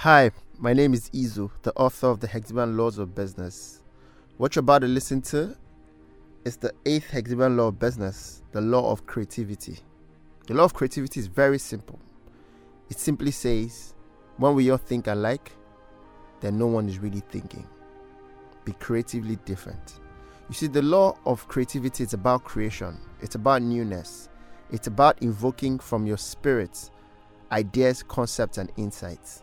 Hi, my name is Izu, the author of the Hexavian Laws of Business. What you're about to listen to is the eighth Hexavian Law of Business, the law of creativity. The law of creativity is very simple. It simply says, when we all think alike, then no one is really thinking. Be creatively different. You see, the law of creativity is about creation, it's about newness, it's about invoking from your spirit ideas, concepts, and insights.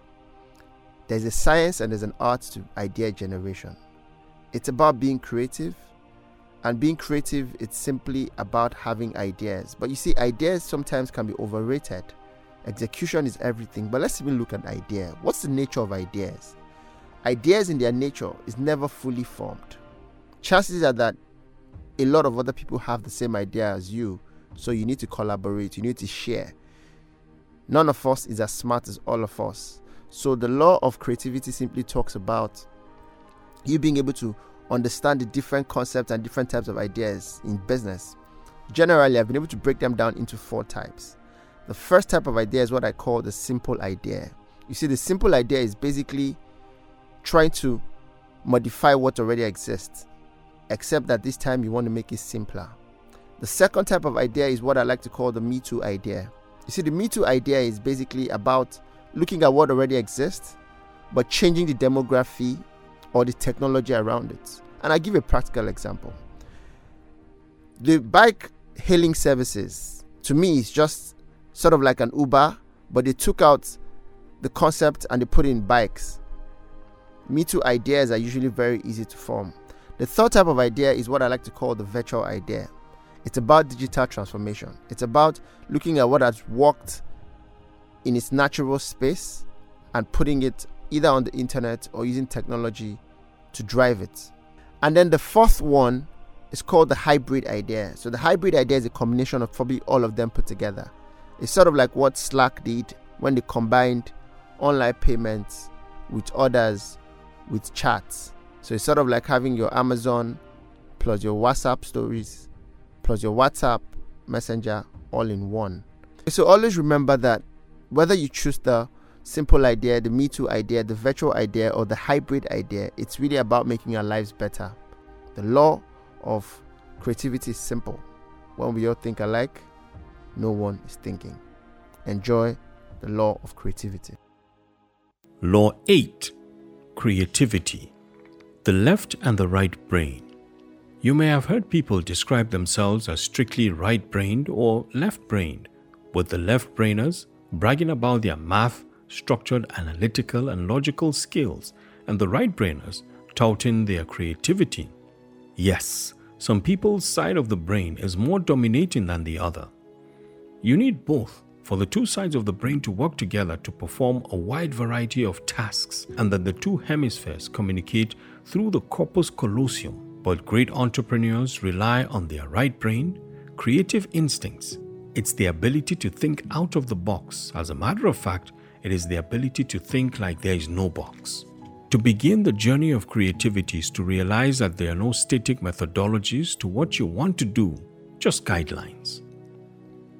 There's a science and there's an art to idea generation. It's about being creative, and being creative, it's simply about having ideas. But you see, ideas sometimes can be overrated. Execution is everything. But let's even look at idea. What's the nature of ideas? Ideas in their nature is never fully formed. Chances are that a lot of other people have the same idea as you, so you need to collaborate, you need to share. None of us is as smart as all of us. So the law of creativity simply talks about you being able to understand the different concepts and different types of ideas in business. Generally, I've been able to break them down into four types. The first type of idea is what I call the simple idea. You see, the simple idea is basically trying to modify what already exists, except that this time you want to make it simpler. The second type of idea is what I like to call the Me Too idea. You see, the Me Too idea is basically about looking at what already exists, but changing the demography or the technology around it. And I'll give a practical example. The bike hailing services, to me, is just sort of like an Uber, but they took out the concept and they put in bikes. Me Too ideas are usually very easy to form. The third type of idea is what I like to call the virtual idea. It's about digital transformation. It's about looking at what has worked in its natural space and putting it either on the internet or using technology to drive it. And then the fourth one is called the hybrid idea. So the hybrid idea is a combination of probably all of them put together. It's sort of like what Slack did when they combined online payments with others with chats. So it's sort of like having your Amazon plus your WhatsApp stories plus your WhatsApp messenger all in one. So always remember that whether you choose the simple idea, the Me Too idea, the virtual idea, or the hybrid idea, it's really about making our lives better. The law of creativity is simple. When we all think alike, no one is thinking. Enjoy the law of creativity. Law 8 Creativity The left and the right brain. You may have heard people describe themselves as strictly right brained or left brained, with the left brainers bragging about their math, structured analytical and logical skills, and the right brainers touting their creativity. Yes, some people's side of the brain is more dominating than the other. You need both for the two sides of the brain to work together to perform a wide variety of tasks and that the two hemispheres communicate through the corpus callosum but great entrepreneurs rely on their right brain, creative instincts. It's the ability to think out of the box. As a matter of fact, it is the ability to think like there is no box. To begin the journey of creativity is to realize that there are no static methodologies to what you want to do, just guidelines.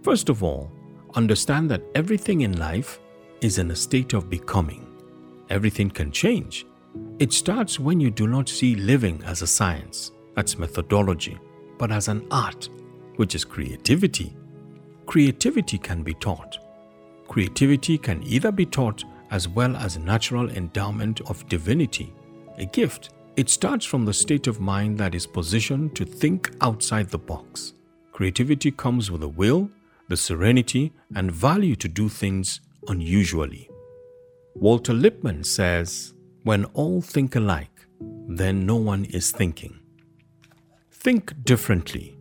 First of all, understand that everything in life is in a state of becoming. Everything can change, it starts when you do not see living as a science, that's methodology, but as an art, which is creativity. Creativity can be taught. Creativity can either be taught as well as natural endowment of divinity, a gift. It starts from the state of mind that is positioned to think outside the box. Creativity comes with a will, the serenity, and value to do things unusually. Walter Lippmann says, when all think alike, then no one is thinking. Think differently.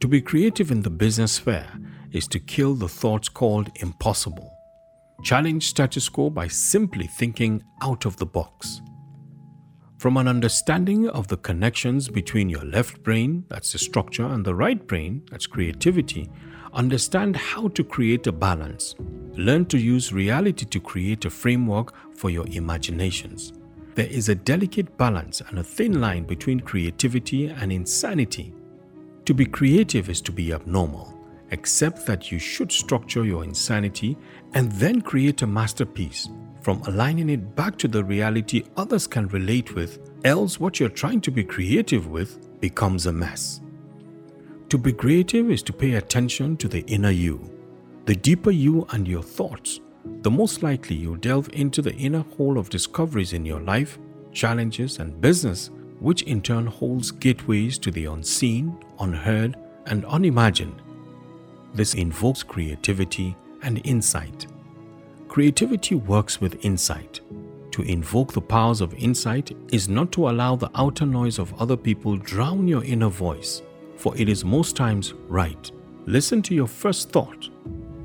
To be creative in the business sphere is to kill the thoughts called impossible. Challenge status quo by simply thinking out of the box. From an understanding of the connections between your left brain, that's the structure, and the right brain, that's creativity, understand how to create a balance. Learn to use reality to create a framework for your imaginations. There is a delicate balance and a thin line between creativity and insanity. To be creative is to be abnormal, except that you should structure your insanity and then create a masterpiece from aligning it back to the reality others can relate with, else, what you're trying to be creative with becomes a mess. To be creative is to pay attention to the inner you. The deeper you and your thoughts, the most likely you'll delve into the inner hole of discoveries in your life, challenges, and business, which in turn holds gateways to the unseen, unheard, and unimagined. This invokes creativity and insight. Creativity works with insight. To invoke the powers of insight is not to allow the outer noise of other people drown your inner voice, for it is most times right. Listen to your first thought,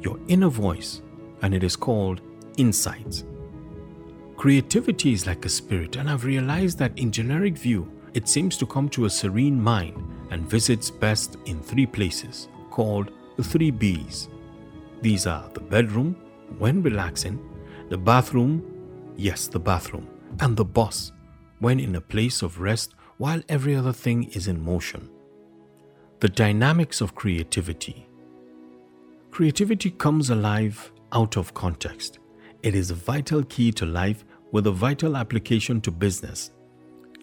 your inner voice, and it is called insight. Creativity is like a spirit, and I've realized that in generic view, it seems to come to a serene mind and visits best in three places called the three B's. These are the bedroom, when relaxing, the bathroom, yes, the bathroom, and the boss when in a place of rest while every other thing is in motion. The dynamics of creativity. Creativity comes alive out of context. It is a vital key to life with a vital application to business.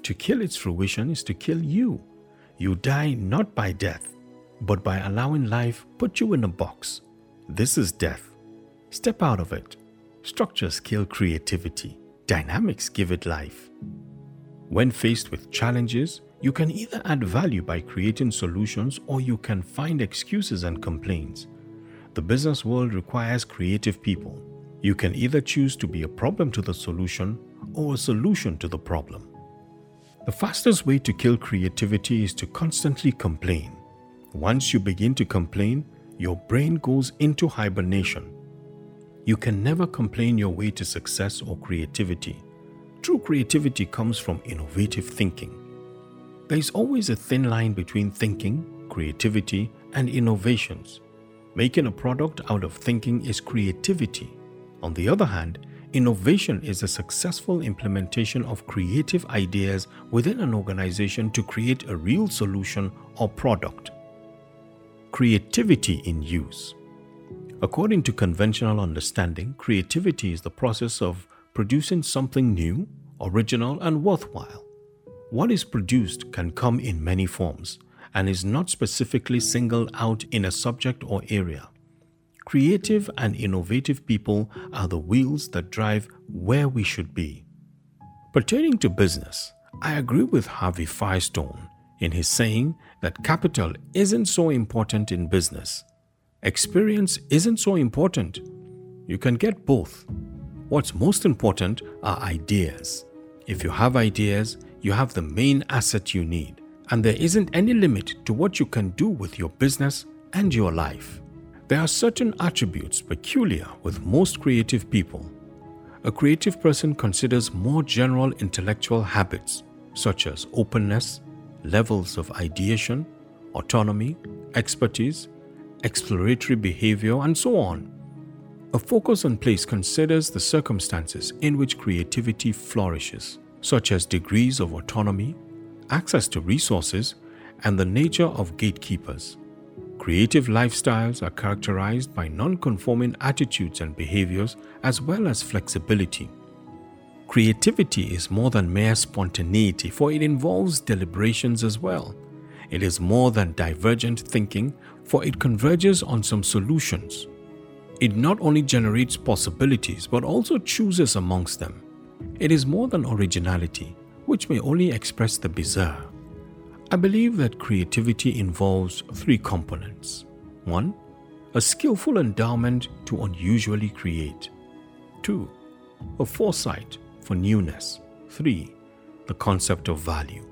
To kill its fruition is to kill you. You die not by death, but by allowing life put you in a box. This is death. Step out of it. Structures kill creativity, dynamics give it life. When faced with challenges, you can either add value by creating solutions or you can find excuses and complaints. The business world requires creative people. You can either choose to be a problem to the solution or a solution to the problem. The fastest way to kill creativity is to constantly complain. Once you begin to complain, your brain goes into hibernation you can never complain your way to success or creativity. True creativity comes from innovative thinking. There is always a thin line between thinking, creativity, and innovations. Making a product out of thinking is creativity. On the other hand, innovation is a successful implementation of creative ideas within an organization to create a real solution or product. Creativity in use. According to conventional understanding, creativity is the process of producing something new, original, and worthwhile. What is produced can come in many forms and is not specifically singled out in a subject or area. Creative and innovative people are the wheels that drive where we should be. Pertaining to business, I agree with Harvey Firestone in his saying that capital isn't so important in business Experience isn't so important. You can get both. What's most important are ideas. If you have ideas, you have the main asset you need, and there isn't any limit to what you can do with your business and your life. There are certain attributes peculiar with most creative people. A creative person considers more general intellectual habits such as openness, levels of ideation, autonomy, expertise, exploratory behavior, and so on. A focus on place considers the circumstances in which creativity flourishes, such as degrees of autonomy, access to resources, and the nature of gatekeepers. Creative lifestyles are characterized by non-conforming attitudes and behaviors as well as flexibility. Creativity is more than mere spontaneity, for it involves deliberations as well. It is more than divergent thinking, for it converges on some solutions. It not only generates possibilities but also chooses amongst them. It is more than originality, which may only express the bizarre. I believe that creativity involves three components. One, a skillful endowment to unusually create. Two, a foresight for newness. Three, the concept of value.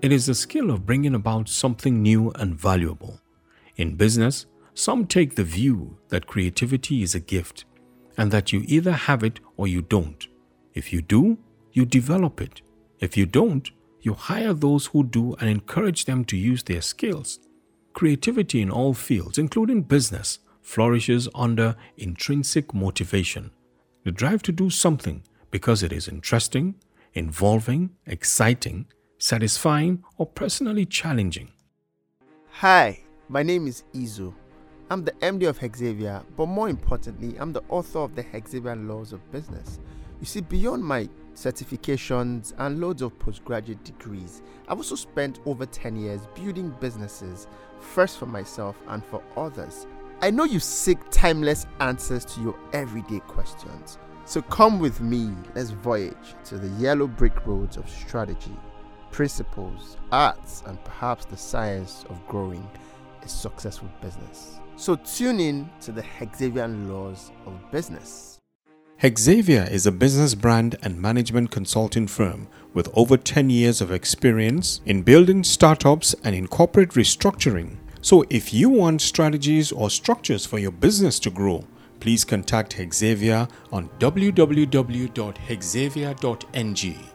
It is the skill of bringing about something new and valuable. In business, some take the view that creativity is a gift and that you either have it or you don't. If you do, you develop it. If you don't, you hire those who do and encourage them to use their skills. Creativity in all fields, including business, flourishes under intrinsic motivation the drive to do something because it is interesting, involving, exciting, satisfying, or personally challenging. Hi, my name is Izo. I'm the MD of Hexavia, but more importantly, I'm the author of the Hexavian Laws of Business. You see, beyond my certifications and loads of postgraduate degrees, I've also spent over 10 years building businesses, first for myself and for others. I know you seek timeless answers to your everyday questions. So come with me, let's voyage to the yellow brick roads of strategy, principles, arts, and perhaps the science of growing a successful business. So tune in to the Hexavian Laws of Business. Hexavia is a business brand and management consulting firm with over 10 years of experience in building startups and in corporate restructuring. So if you want strategies or structures for your business to grow, please contact Hexavia on www.hexavia.ng